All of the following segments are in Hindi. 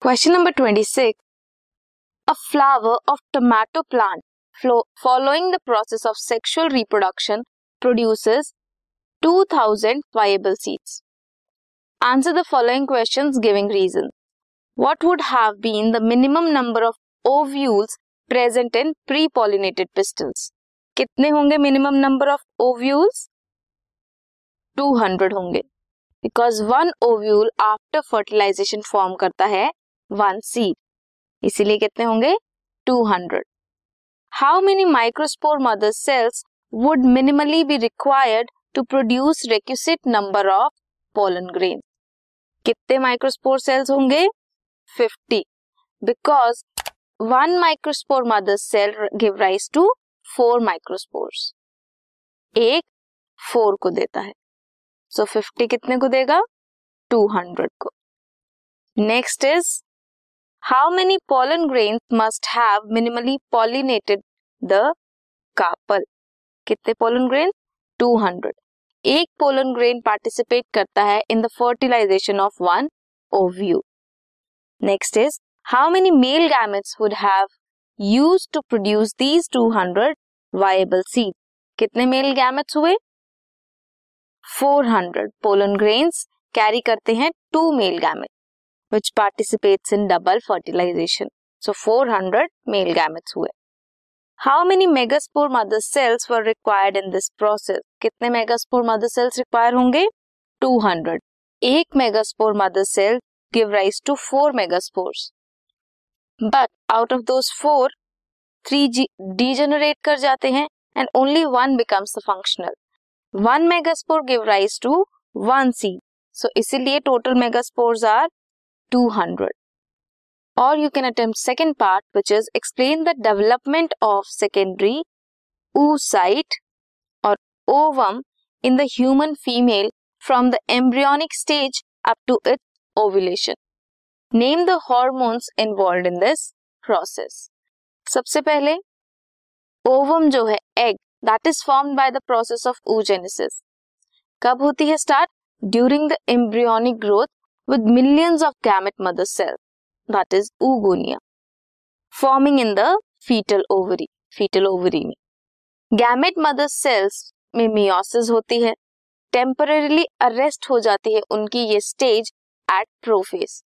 Question number 26. A flower of tomato plant following the process of sexual reproduction produces 2000 viable seeds. Answer the following questions giving reasons. What would have been the minimum number of ovules present in pre-pollinated pistils? कितने होंगे minimum number of ovules? 200 होंगे because one ovule after fertilization form करता है वन सीड। इसीलिए कितने होंगे? 200 how many microspore mother cells would minimally be required to produce requisite number of pollen grain कितने माइक्रोस्पोर सेल्स होंगे? 50 because one microspore mother cell give rise to four microspores एक फोर को देता है। सो so, 50 कितने को देगा? 200 को। Next is how many pollen grain must have minimally pollinated the carpel कितने पोलन ग्रेन 200 एक पोलन ग्रेन पार्टिसिपेट करता है in the fertilization of one ovule next is how many male gametes would have used to produce these 200 viable seed कितने मेल गैमेट्स हुए? 400 पोलन ग्रेन्स कैरी करते हैं two male gamete which participates in double fertilization so 400 male gametes हुए। How many megaspore mother cells were required in this process कितने मेगास्पोर मदर सेल्स रिक्वायर होंगे? 200 एक megaspore mother cell give rise to four megaspores but out of those four three degenerate कर जाते हैं and only one becomes functional one megaspore give rise to one seed so इसीलिए total megaspores are are 200. Or you can attempt second part, which is explain the development of secondary oocyte or ovum in the human female from the embryonic stage up to its ovulation. Name the hormones involved in this process. सबसे पहले ओवम जो है egg that is formed by the process of oogenesis. कब होती है start during the embryonic growth with millions of gamete mother cells, that is oogonia, forming in the fetal ovary, fetal ovary में. Gamete mother cells में meiosis होती है, टेम्पररीली अरेस्ट हो जाती है उनकी ये स्टेज एट प्रोफेस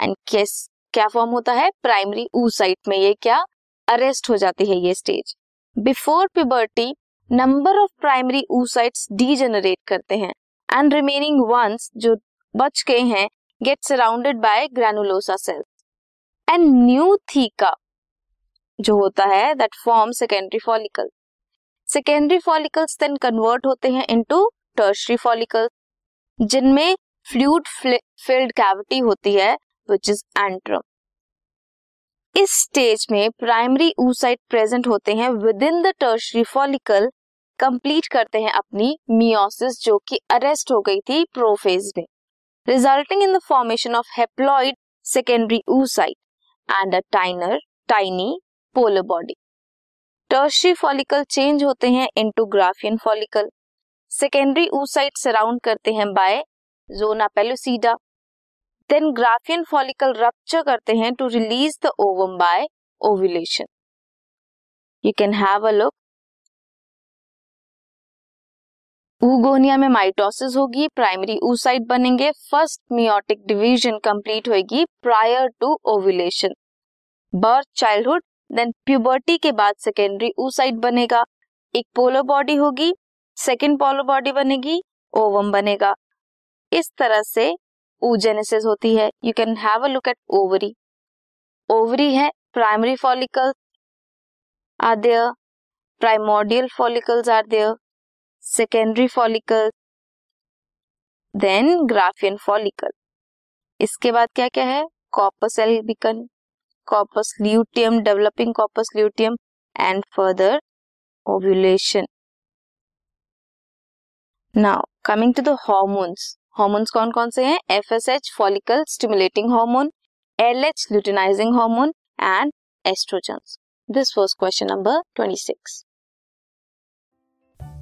एंड किस क्या फॉर्म होता है? प्राइमरी ऊसाइट में ये क्या अरेस्ट हो जाती है ये stage before puberty number of primary oocytes degenerate करते हैं. एंड रिमेनिंग वंस जो बच गए हैं get surrounded by granulosa cells and new theca जो होता है that form secondary follicle secondary follicles then convert होते हैं इनटू टर्शरी फॉलिकल जिनमें फ्लूड फिल्ड कैविटी होती है विच इज़ एंट्रम इस स्टेज में प्राइमरी ऊसाइट प्रेजेंट होते हैं within the tertiary follicle complete करते हैं अपनी मियोसिस जो कि अरेस्ट हो गई थी प्रोफेज में. Resulting in the formation of haploid secondary oocyte and a tiner, tiny polar body. Tertiary follicle change होते हैं into graafian follicle secondary oocyte surround करते हैं by zona pellucida then graafian follicle rupture करते हैं to release the ovum by ovulation you can have a look oogonia में माइटोसिस होगी, प्राइमरी ऊसाइट बनेंगे, फ़र्स्ट मियोटिक डिवीज़न कंप्लीट होगी prior to ovulation birth childhood then puberty के बाद सेकेंडरी ऊसाइट बनेगा, एक पोलो बॉडी होगी सेकेंड पोलो बॉडी बनेगी ओवम बनेगा। इस तरह से ऊजेनेसिस होती है you can have a look at ovary ovary है primary follicle are there primordial follicles are there secondary follicle then graafian follicle इसके बाद क्या क्या है? Corpus albicans corpus luteum developing corpus luteum and further ovulation now coming to the hormones hormones कौन कौन से हैं? F S H follicle stimulating hormone L H luteinizing hormone and oestrogen this was question number twenty six